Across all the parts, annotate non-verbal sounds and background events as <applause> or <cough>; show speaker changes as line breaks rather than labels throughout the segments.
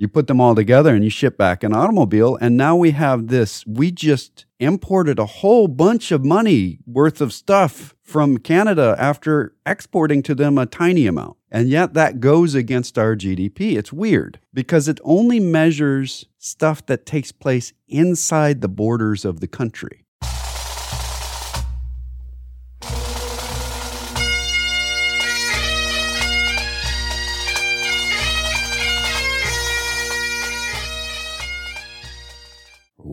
You put them all together and you ship back an automobile. And now we have this. We just imported a whole bunch of money worth of stuff from Canada after exporting to them a tiny amount. And yet that goes against our GDP. It's weird because it only measures stuff that takes place inside the borders of the country.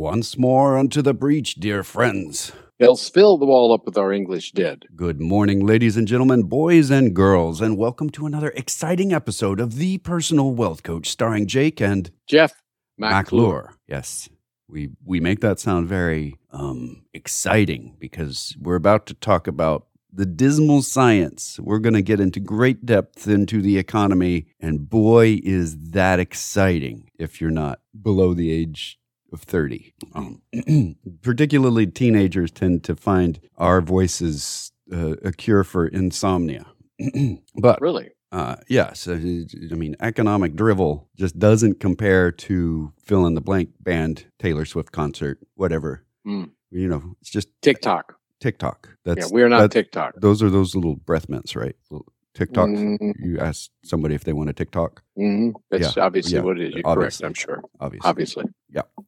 Once more unto the breach, dear friends.
Else fill the wall up with our English dead.
Good morning, ladies and gentlemen, boys and girls, and welcome to another exciting episode of The Personal Wealth Coach, starring Jake and
Jeff
McClure. Yes, we we make that sound very um, exciting because we're about to talk about the dismal science. We're going to get into great depth into the economy, and boy, is that exciting! If you're not below the age of 30. Um, <clears throat> particularly teenagers tend to find our voices uh, a cure for insomnia. <clears throat> but
Really?
uh, yes, I mean, economic drivel just doesn't compare to fill in the blank band, Taylor Swift concert, whatever.
Mm.
You know, it's just
TikTok.
TikTok. That's
yeah, we're not
that-
TikTok.
Those are those little breath mints, right? Little TikTok.
Mhm.
You ask somebody if they want a TikTok,
Mhm. That's obviously
yeah,
what it is. You're
obviously.
correct, I'm sure.
obviously.
Obviously.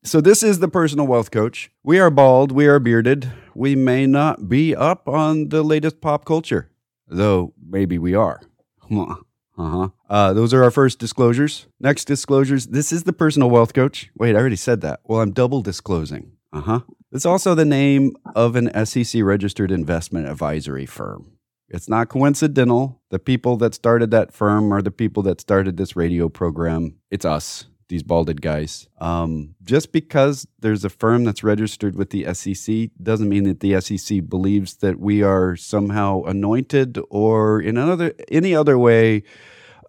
So this is the personal wealth coach. We are bald, we are bearded. We may not be up on the latest pop culture, though maybe we are. <laughs> Uh-huh. Uh, those are our first disclosures. Next disclosures. This is the personal wealth coach. Wait, I already said that. Well, I'm double disclosing. Uh-huh. It's also the name of an SEC registered investment advisory firm. It's not coincidental. The people that started that firm are the people that started this radio program. It's us, these balded guys. Um, just because there's a firm that's registered with the SEC doesn't mean that the SEC believes that we are somehow anointed or in another any other way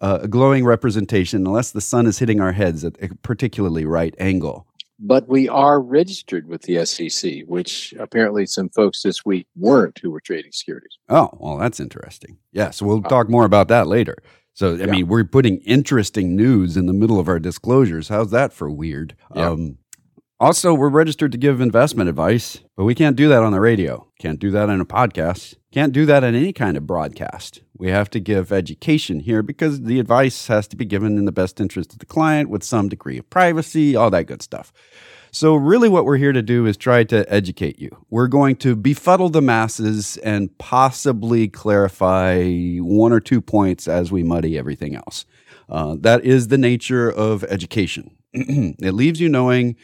uh, a glowing representation, unless the sun is hitting our heads at a particularly right angle.
But we are registered with the SEC, which apparently some folks this week weren't who were trading securities.
Oh, well, that's interesting. Yeah, so we'll talk more about that later. So, I
Yeah.
mean, we're putting interesting news in the middle of our disclosures. How's that for weird?
Yeah.
Um, also, we're registered to give investment advice, but we can't do that on the radio. Can't do that in a podcast. Can't do that in any kind of broadcast. We have to give education here because the advice has to be given in the best interest of the client with some degree of privacy, all that good stuff. So, really, what we're here to do is try to educate you. We're going to befuddle the masses and possibly clarify one or two points as we muddy everything else. Uh, that is the nature of education. <clears throat> it leaves you knowing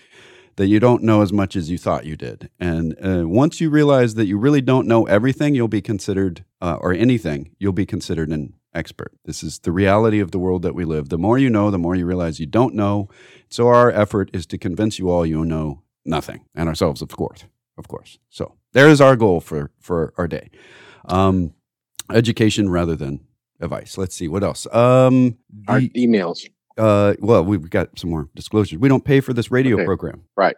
that you don't know as much as you thought you did. And uh, once you realize that you really don't know everything, you'll be considered, uh, or anything, you'll be considered an expert. This is the reality of the world that we live. The more you know, the more you realize you don't know. So our effort is to convince you all you know nothing, and ourselves, of course, of course. So there is our goal for for our day, um, education rather than advice. Let's see what else. Um,
Our emails.
Uh, well, we've got some more disclosures. We don't pay for this radio
Okay.
program,
Right.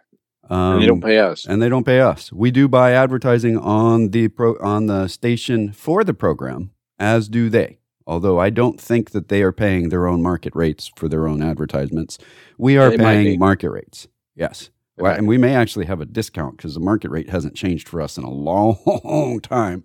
Um,
and they don't pay us.
and they don't pay us. We do buy advertising on the pro on the station for the program, as do they. Although I don't think that they are paying their own market rates for their own advertisements, we are
They
paying market rates. Yes, Well, and we may actually have a discount because the market rate hasn't changed for us in a <laughs> long time.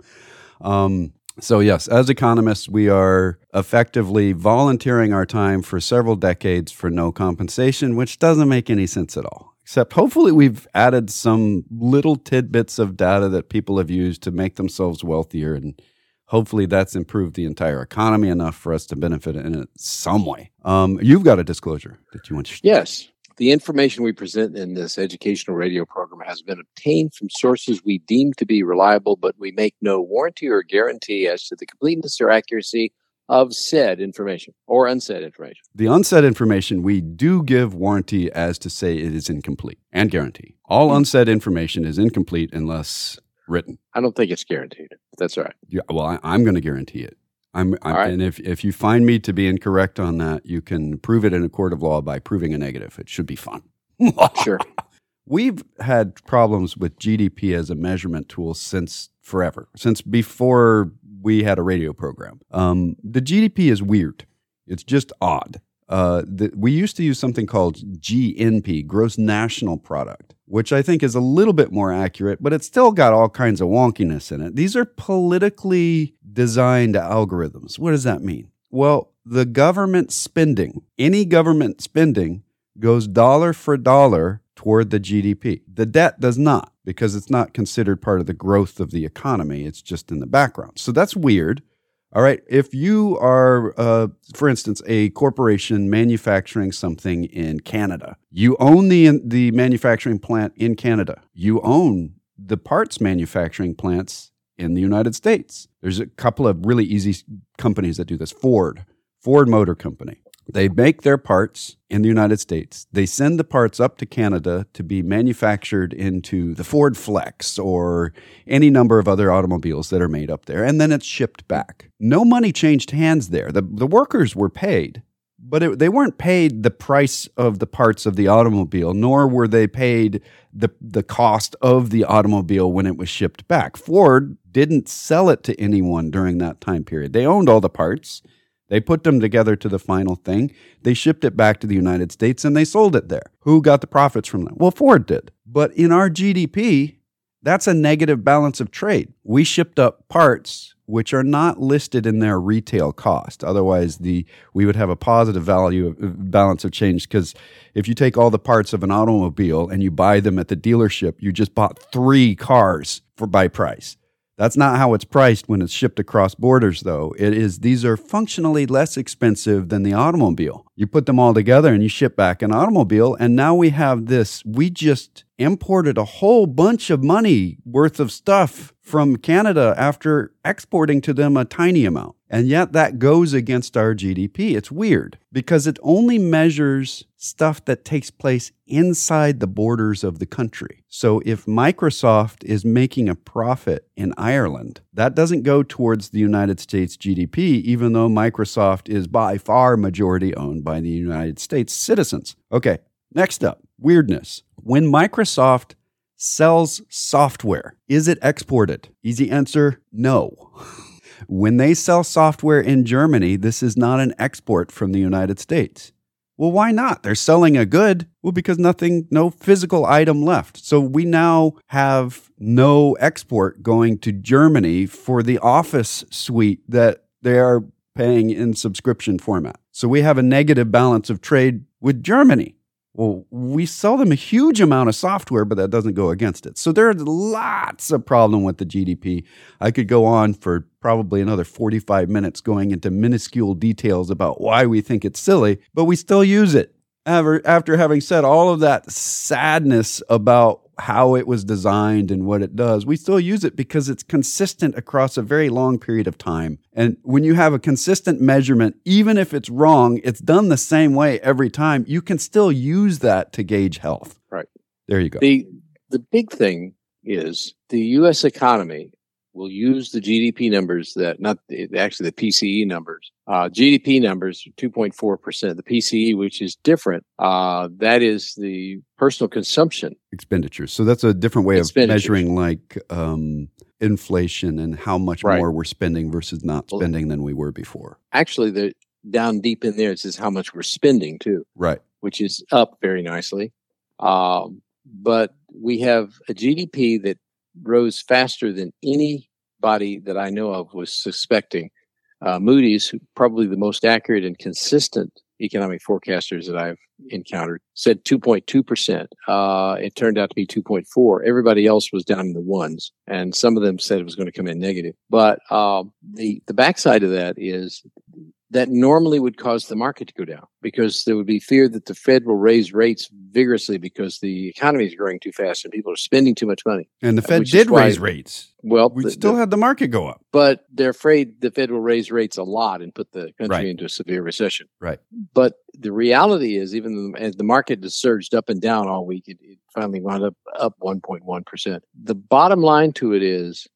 Um, so yes, as economists, we are effectively volunteering our time for several decades for no compensation, which doesn't make any sense at all. Except hopefully we've added some little tidbits of data that people have used to make themselves wealthier and hopefully that's improved the entire economy enough for us to benefit in some way. Um, you've got a disclosure that you want to
Yes. The information we present in this educational radio program has been obtained from sources we deem to be reliable, but we make no warranty or guarantee as to the completeness or accuracy of said information or unsaid information.
The unsaid information, we do give warranty as to say it is incomplete and guarantee. All
Hmm.
unsaid information is incomplete unless written.
I don't think it's guaranteed. But that's all right.
Yeah, well, I, I'm going to guarantee it. I'm, I'm
right.
and if, if you find me to be incorrect on that, you can prove it in a court of law by proving a negative. It should be fun. <laughs>
Sure.
We've had problems with GDP as a measurement tool since forever, since before we had a radio program. Um, the GDP is weird. It's just odd. Uh, the, we used to use something called GNP, gross national product, which I think is a little bit more accurate, but it's still got all kinds of wonkiness in it. These are politically designed algorithms. What does that mean? Well, the government spending, any government spending, goes dollar for dollar toward the GDP. The debt does not because it's not considered part of the growth of the economy. It's just in the background. So that's weird. All right. If you are, uh, for instance, a corporation manufacturing something in Canada, you own the, the manufacturing plant in Canada, you own the parts manufacturing plants in the United States. There's a couple of really easy companies that do this Ford, Ford Motor Company. They make their parts in the United States. They send the parts up to Canada to be manufactured into the Ford Flex or any number of other automobiles that are made up there, and then it's shipped back. No money changed hands there. The, the workers were paid, but it, they weren't paid the price of the parts of the automobile, nor were they paid the, the cost of the automobile when it was shipped back. Ford didn't sell it to anyone during that time period. They owned all the parts they put them together to the final thing. They shipped it back to the United States and they sold it there. Who got the profits from that? Well, Ford did. But in our GDP, that's a negative balance of trade. We shipped up parts which are not listed in their retail cost. Otherwise, the we would have a positive value of, balance of change because if you take all the parts of an automobile and you buy them at the dealership, you just bought 3 cars for by price. That's not how it's priced when it's shipped across borders, though. It is these are functionally less expensive than the automobile. You put them all together and you ship back an automobile, and now we have this. We just imported a whole bunch of money worth of stuff from Canada after exporting to them a tiny amount. And yet that goes against our GDP. It's weird because it only measures stuff that takes place inside the borders of the country. So if Microsoft is making a profit in Ireland, that doesn't go towards the United States GDP, even though Microsoft is by far majority owned by the United States citizens. Okay, next up weirdness. When Microsoft sells software, is it exported? Easy answer no. <laughs> When they sell software in Germany, this is not an export from the United States. Well, why not? They're selling a good. Well, because nothing, no physical item left. So we now have no export going to Germany for the Office suite that they are paying in subscription format. So we have a negative balance of trade with Germany. Well, we sell them a huge amount of software, but that doesn't go against it. So there's lots of problem with the GDP. I could go on for probably another 45 minutes going into minuscule details about why we think it's silly, but we still use it. After having said all of that sadness about how it was designed and what it does. We still use it because it's consistent across a very long period of time. And when you have a consistent measurement, even if it's wrong, it's done the same way every time. You can still use that to gauge health.
Right.
There you go.
The the big thing is the US economy will use the GDP numbers that not actually the PCE numbers. Uh, GDP numbers 2.4 percent. The PCE, which is different, uh, that is the personal consumption
expenditures. So that's a different way of measuring like um, inflation and how much right. more we're spending versus not spending well, than we were before.
Actually, the down deep in there it says how much we're spending too.
Right.
Which is up very nicely. Um, but we have a GDP that rose faster than anybody that I know of was suspecting. Uh, Moody's, probably the most accurate and consistent economic forecasters that I've encountered, said 2.2%. Uh, it turned out to be 2.4. Everybody else was down in the ones, and some of them said it was going to come in negative. But um, the the backside of that is that normally would cause the market to go down because there would be fear that the Fed will raise rates vigorously because the economy is growing too fast and people are spending too much money.
And the uh, Fed did why, raise rates.
Well,
we the, still the, had the market go up,
but they're afraid the Fed will raise rates a lot and put the country
right.
into a severe recession.
Right.
But the reality is, even as the market has surged up and down all week, it, it finally wound up up 1.1 percent. The bottom line to it is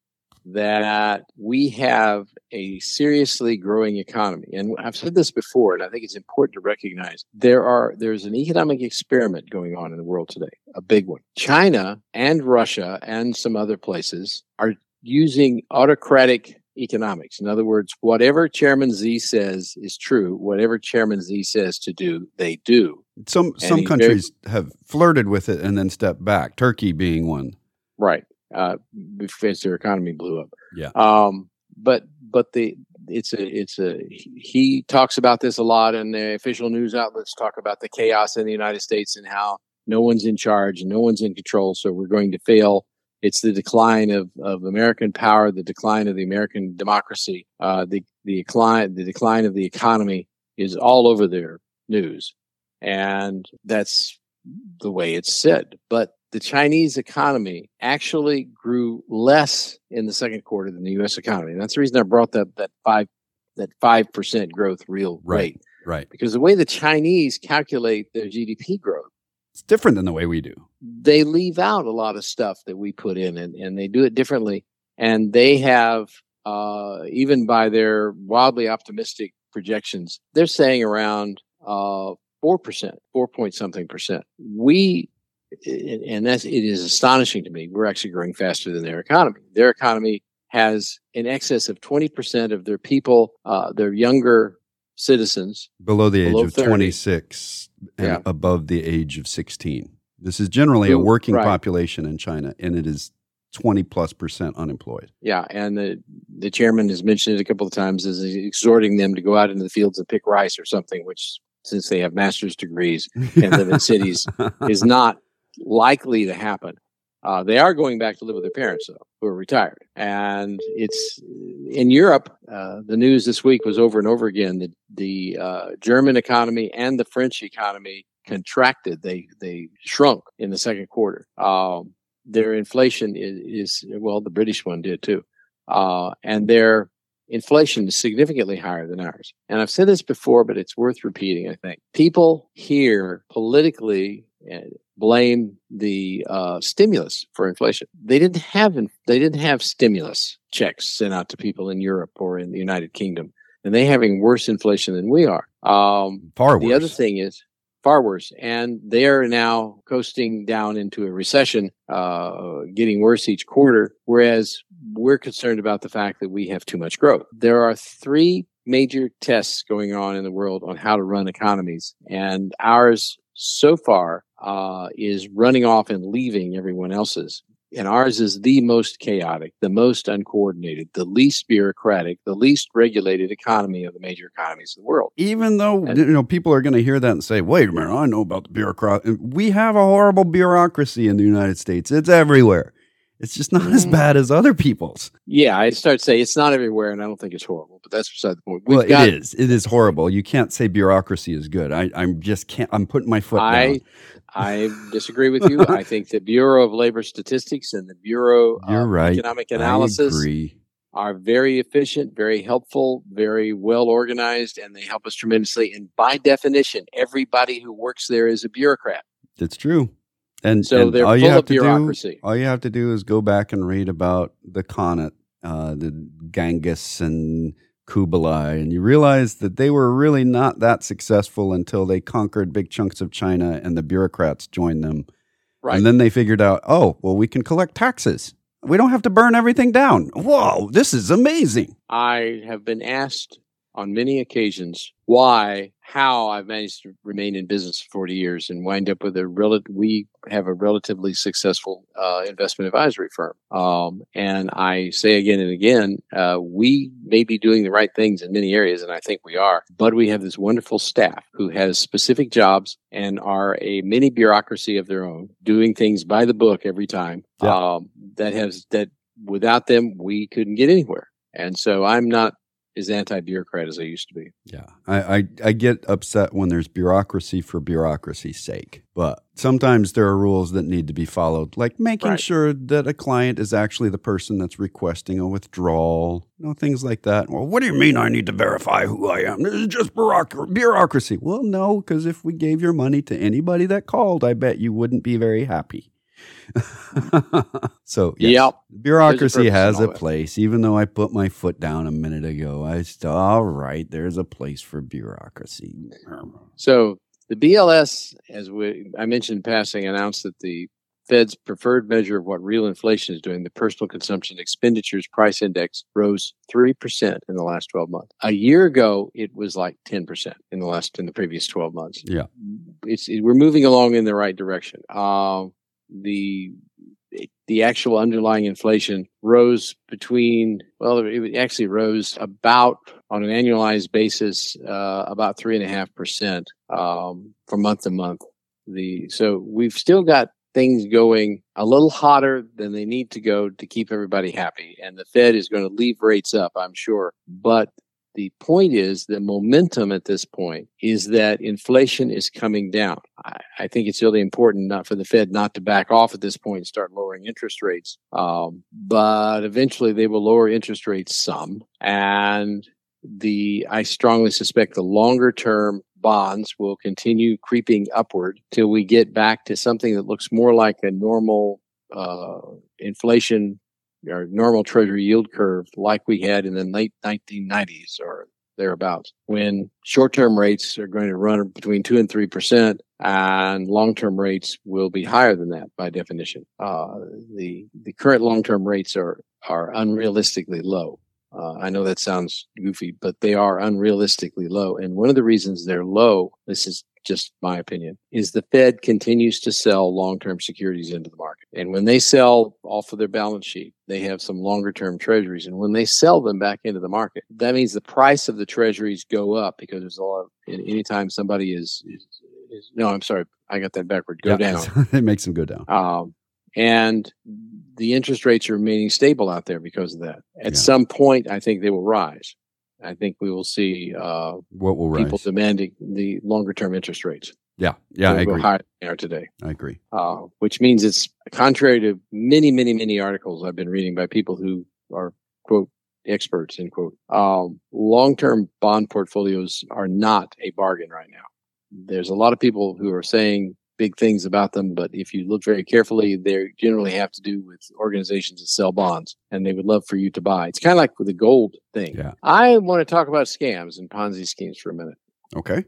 that we have a seriously growing economy. And I've said this before, and I think it's important to recognize there are there's an economic experiment going on in the world today, a big one. China and Russia and some other places are using autocratic economics. In other words, whatever Chairman Xi says is true. Whatever Chairman Xi says to do, they do.
Some some countries have flirted with it and then stepped back. Turkey being one.
Right. Uh, because their economy blew up.
Yeah.
Um, but but the it's a it's a he talks about this a lot, and the official news outlets talk about the chaos in the United States and how no one's in charge and no one's in control, so we're going to fail. It's the decline of, of American power, the decline of the American democracy, uh, the the decline the decline of the economy is all over their news, and that's the way it's said. But the Chinese economy actually grew less in the second quarter than the U.S. economy. And that's the reason I brought that that five that five percent growth real
Right.
rate
Right.
because the way the Chinese calculate their GDP growth,
It's different than the way we do.
they leave out a lot of stuff that we put in, and, and they do it differently. And they have uh, even by their wildly optimistic projections, they're saying around uh, four percent, four point something percent. We and that's it is astonishing to me. We're actually growing faster than their economy. Their economy has in excess of 20% of their people, uh, their younger citizens.
Below the age
Below
of
30.
26 and
Yeah.
above the age of 16. This is generally a working
right.
population in China, and it is 20 plus percent unemployed.
Yeah, and the the chairman has mentioned it a couple of times as exhorting them to go out into the fields and pick rice or something, which since they have master's degrees and live in cities is <laughs> not likely to happen. Uh, they are going back to live with their parents, though, who are retired. And it's in Europe. Uh, the news this week was over and over again that the uh, German economy and the French economy contracted. They they shrunk in the second quarter. Um, their inflation is, is well, the British one did too, uh, and their inflation is significantly higher than ours. And I've said this before, but it's worth repeating. I think people here politically blame the uh, stimulus for inflation. They didn't have they didn't have stimulus checks sent out to people in Europe or in the United Kingdom, and they having worse inflation than we are. Um,
Far worse.
the other thing is far worse, and they are now coasting down into a recession, uh, getting worse each quarter. Whereas we're concerned about the fact that we have too much growth. There are three major tests going on in the world on how to run economies, and ours so far uh, is running off and leaving everyone else's. And ours is the most chaotic, the most uncoordinated, the least bureaucratic, the least regulated economy of the major economies of the world.
Even though
And-
you know people are going to hear that and say, "Wait a minute, I know about the bureaucracy." We have a horrible bureaucracy in the United States. It's everywhere. It's just not as
Mm.
bad as other people's.
Yeah, I start to say it's not everywhere, and I don't think it's horrible, but that's beside the point. We've
well,
got,
it is. It is horrible. You can't say bureaucracy is good. I, I'm just can't. I'm putting my foot
I,
down.
I disagree with you. <laughs> I think the Bureau of Labor Statistics and the Bureau
You're
of
right.
Economic Analysis are very efficient, very helpful, very well organized, and they help us tremendously. And by definition, everybody who works there is a bureaucrat.
That's true. And
So
and
they're
all you
full
have
of
to do, all you have to do is go back and read about the Khanate, uh, the Genghis and Kublai, and you realize that they were really not that successful until they conquered big chunks of China and the bureaucrats joined them.
Right.
And then they figured out, oh, well, we can collect taxes. We don't have to burn everything down. Whoa, this is amazing.
I have been asked on many occasions why, how I've managed to remain in business for 40 years and wind up with a rel- we have a relatively successful uh, investment advisory firm. Um, and I say again and again, uh, we may be doing the right things in many areas, and I think we are, but we have this wonderful staff who has specific jobs and are a mini bureaucracy of their own, doing things by the book every time.
Yeah.
Um, that has that without them, we couldn't get anywhere. And so I'm not as anti-bureaucrat as I used to be.
Yeah, I, I I get upset when there's bureaucracy for bureaucracy's sake, but sometimes there are rules that need to be followed, like making
Right.
sure that a client is actually the person that's requesting a withdrawal, you know, things like that. Well, what do you mean I need to verify who I am? This is just bureaucracy. bureaucracy. Well, no, because if we gave your money to anybody that called, I bet you wouldn't be very happy. <laughs> so yes,
Yep.
bureaucracy has a place. Even though I put my foot down a minute ago, I still all right. There's a place for bureaucracy.
So the BLS, as we I mentioned in passing, announced that the Fed's preferred measure of what real inflation is doing, the personal consumption expenditures price index rose 3% in the last 12 months. A year ago, it was like 10% in the last, in the previous 12 months.
Yeah.
It's, it, we're moving along in the right direction. Uh, the the actual underlying inflation rose between well it actually rose about on an annualized basis uh, about three and a half percent um, from month to month. The so we've still got things going a little hotter than they need to go to keep everybody happy. And the fed is going to leave rates up i'm sure. But the point is the momentum at this point is that inflation is coming down. I, I, think it's really important not for the Fed not to back off at this point and start lowering interest rates. Um, but eventually they will lower interest rates some. And the, I strongly suspect the longer term bonds will continue creeping upward till we get back to something that looks more like a normal uh, inflation our normal treasury yield curve like we had in the late 1990s or thereabouts. When short-term rates are going to run between 2 and 3% and long-term rates will be higher than that by definition. Uh, the the current long-term rates are are unrealistically low. Uh, I know that sounds goofy, but they are unrealistically low. And one of the reasons they're low, this is just my opinion, is the Fed continues to sell long term securities into the market. And when they sell off of their balance sheet, they have some longer term treasuries. And when they sell them back into the market, that means the price of the treasuries go up because there's a lot of, anytime somebody is, is, is no, I'm sorry, I got that backward, go yeah, down. <laughs>
it makes them go down.
Um, and the interest rates are remaining stable out there because of that. At yeah. some point, I think they will rise. I think we will see uh,
what will
people
rise?
demanding the longer term interest rates.
Yeah, yeah, I agree.
Higher than they are today.
I agree.
Uh, which means it's contrary to many, many, many articles I've been reading by people who are quote experts end quote. Um, long term bond portfolios are not a bargain right now. There's a lot of people who are saying big things about them, but if you look very carefully, they generally have to do with organizations that sell bonds and they would love for you to buy. It's kind of like with the gold thing.
Yeah.
I want to talk about scams and Ponzi schemes for a minute.
Okay.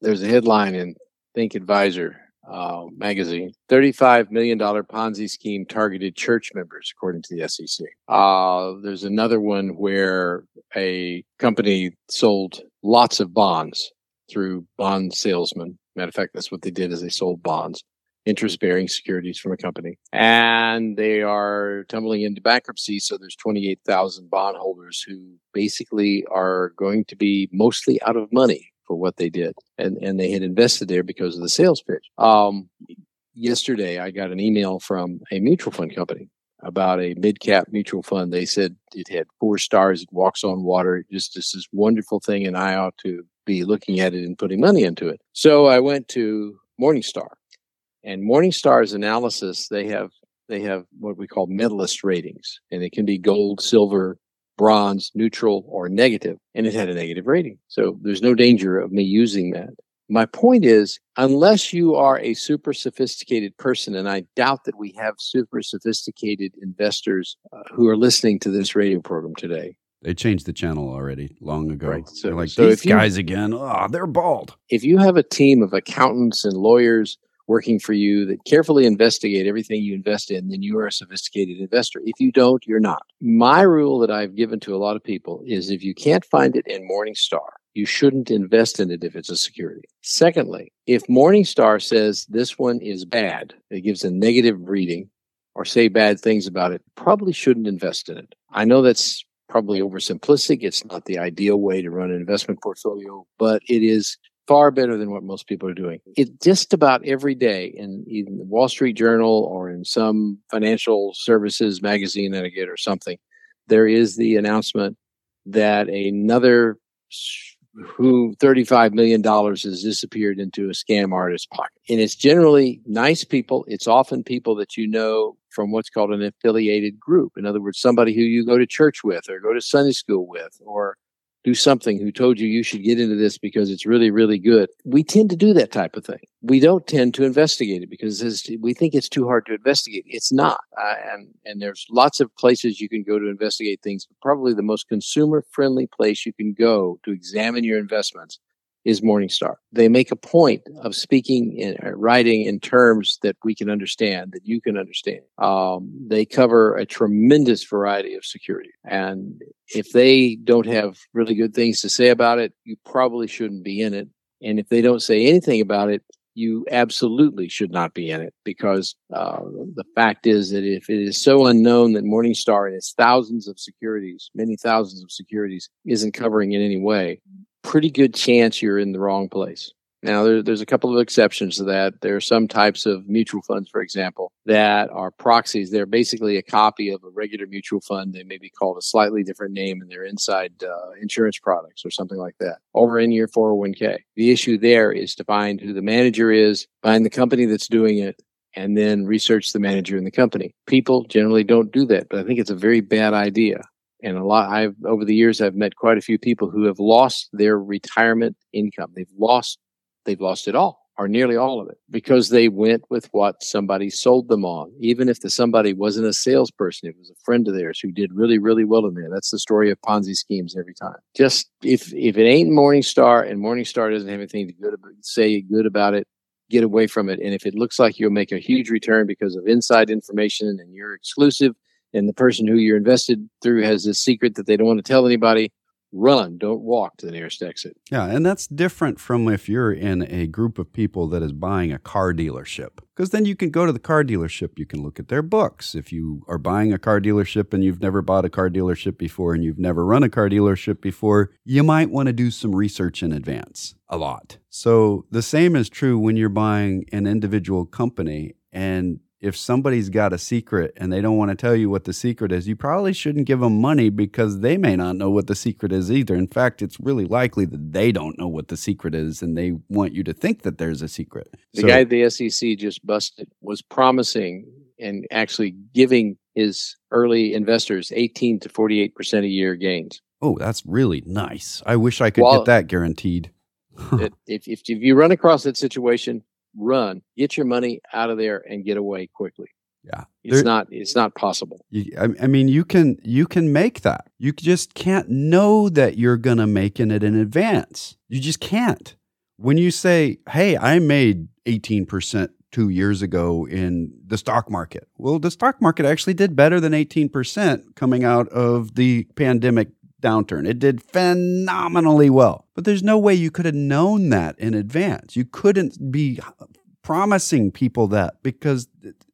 There's a headline in ThinkAdvisor uh, magazine $35 million Ponzi scheme targeted church members, according to the SEC. Uh, there's another one where a company sold lots of bonds through bond salesmen Matter of fact, that's what they did is they sold bonds, interest bearing securities from a company. And they are tumbling into bankruptcy. So there's 28,000 bondholders who basically are going to be mostly out of money for what they did. And, and they had invested there because of the sales pitch. Um, yesterday, I got an email from a mutual fund company about a mid cap mutual fund. They said it had four stars, it walks on water, it just is this wonderful thing, and I ought to be looking at it and putting money into it. So I went to Morningstar, and Morningstar's analysis they have they have what we call medalist ratings, and it can be gold, silver, bronze, neutral, or negative, and it had a negative rating. So there's no danger of me using that. My point is, unless you are a super sophisticated person, and I doubt that we have super sophisticated investors uh, who are listening to this radio program today,
they changed the channel already long ago.
Right.
So, they're like so these guys you, again. Oh, they're bald.
If you have a team of accountants and lawyers working for you that carefully investigate everything you invest in, then you are a sophisticated investor. If you don't, you're not. My rule that I've given to a lot of people is if you can't find it in Morningstar, you shouldn't invest in it if it's a security. Secondly, if Morningstar says this one is bad, it gives a negative reading or say bad things about it, probably shouldn't invest in it. I know that's probably oversimplistic. It's not the ideal way to run an investment portfolio, but it is far better than what most people are doing. It just about every day in, in the Wall Street Journal or in some financial services magazine that I get or something, there is the announcement that another who $35 million has disappeared into a scam artist's pocket. And it's generally nice people. It's often people that you know from what's called an affiliated group. In other words, somebody who you go to church with or go to Sunday school with or do something who told you you should get into this because it's really, really good. We tend to do that type of thing. We don't tend to investigate it because we think it's too hard to investigate. It's not. Uh, and, and there's lots of places you can go to investigate things. Probably the most consumer friendly place you can go to examine your investments is Morningstar. They make a point of speaking and uh, writing in terms that we can understand, that you can understand. Um, they cover a tremendous variety of security. And if they don't have really good things to say about it, you probably shouldn't be in it. And if they don't say anything about it, you absolutely should not be in it because uh, the fact is that if it is so unknown that Morningstar and its thousands of securities, many thousands of securities, isn't covering in any way, pretty good chance you're in the wrong place. Now, there, there's a couple of exceptions to that. There are some types of mutual funds, for example, that are proxies. They're basically a copy of a regular mutual fund. They may be called a slightly different name and they're inside uh, insurance products or something like that, or in your 401k. The issue there is to find who the manager is, find the company that's doing it, and then research the manager and the company. People generally don't do that, but I think it's a very bad idea and a lot i've over the years i've met quite a few people who have lost their retirement income. They've lost they've lost it all or nearly all of it because they went with what somebody sold them on. Even if the somebody wasn't a salesperson it was a friend of theirs who did really really well in there. That's the story of ponzi schemes every time. Just if if it ain't morningstar and morningstar doesn't have anything to good about, say good about it get away from it. And if it looks like you'll make a huge return because of inside information and you're exclusive and the person who you're invested through has this secret that they don't want to tell anybody, run, don't walk to the nearest exit.
Yeah, and that's different from if you're in a group of people that is buying a car dealership. Because then you can go to the car dealership, you can look at their books. If you are buying a car dealership and you've never bought a car dealership before and you've never run a car dealership before, you might want to do some research in advance. A lot. So the same is true when you're buying an individual company and if somebody's got a secret and they don't want to tell you what the secret is, you probably shouldn't give them money because they may not know what the secret is either. In fact, it's really likely that they don't know what the secret is and they want you to think that there's a secret.
The so, guy the SEC just busted was promising and actually giving his early investors 18 to 48% a year gains.
Oh, that's really nice. I wish I could well, get that guaranteed. <laughs>
if, if, if you run across that situation, run, get your money out of there and get away quickly.
Yeah.
It's there, not it's not possible.
You, I, mean you can you can make that. You just can't know that you're going to make in it in advance. You just can't. When you say, "Hey, I made 18% 2 years ago in the stock market." Well, the stock market actually did better than 18% coming out of the pandemic downturn. It did phenomenally well. But there's no way you could have known that in advance. You couldn't be promising people that because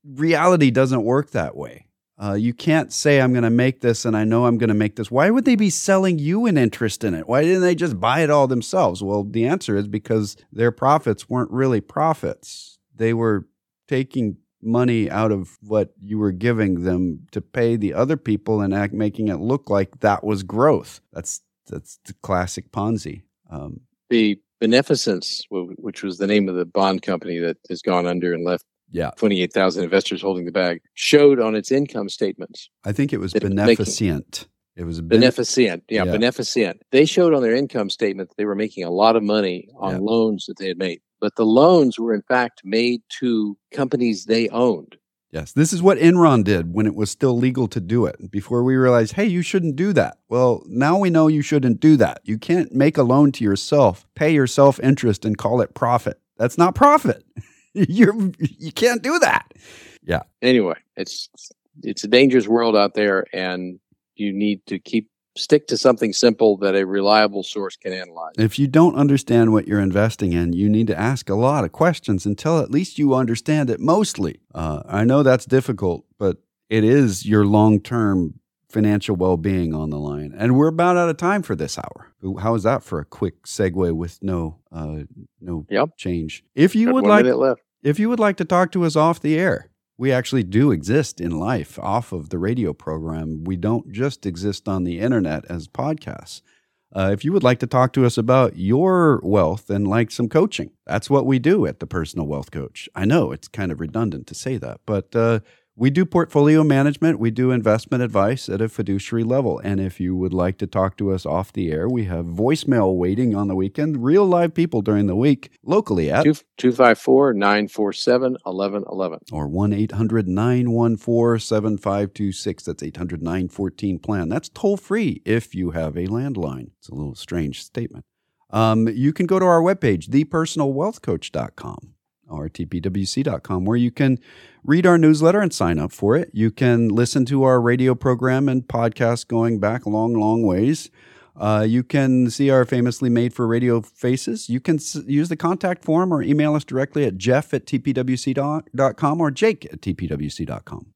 reality doesn't work that way. Uh, you can't say, I'm going to make this and I know I'm going to make this. Why would they be selling you an interest in it? Why didn't they just buy it all themselves? Well, the answer is because their profits weren't really profits. They were taking money out of what you were giving them to pay the other people and act making it look like that was growth. That's that's the classic Ponzi. Um,
the Beneficence, which was the name of the bond company that has gone under and left
yeah.
28,000 investors holding the bag, showed on its income statements.
I think it was beneficent. It was
beneficent. Yeah, yeah, beneficent. They showed on their income statement that they were making a lot of money on yeah. loans that they had made but the loans were in fact made to companies they owned.
Yes, this is what Enron did when it was still legal to do it. Before we realized, hey, you shouldn't do that. Well, now we know you shouldn't do that. You can't make a loan to yourself, pay yourself interest, and call it profit. That's not profit. <laughs> You're you can't do that. Yeah.
Anyway, it's it's a dangerous world out there, and you need to keep stick to something simple that a reliable source can analyze.
If you don't understand what you're investing in, you need to ask a lot of questions until at least you understand it mostly. Uh, I know that's difficult, but it is your long term financial well being on the line. And we're about out of time for this hour. How is that for a quick segue with no uh, no
yep.
change? If you
Got
would
like
if you would like to talk to us off the air, we actually do exist in life off of the radio program. We don't just exist on the internet as podcasts. Uh, if you would like to talk to us about your wealth and like some coaching, that's what we do at the Personal Wealth Coach. I know it's kind of redundant to say that, but uh, we do portfolio management, we do investment advice at a fiduciary level. And if you would like to talk to us off the air, we have voicemail waiting on the weekend, real live people during the week locally at
254 947 1111
or 1 800 914 7526. That's 800 914 plan. That's toll free if you have a landline. It's a little strange statement. Um, you can go to our webpage, thepersonalwealthcoach.com or tpwc.com, where you can read our newsletter and sign up for it. You can listen to our radio program and podcast going back long, long ways. Uh, you can see our famously made for radio faces. You can s- use the contact form or email us directly at jeff at tpwc.com or jake at tpwc.com.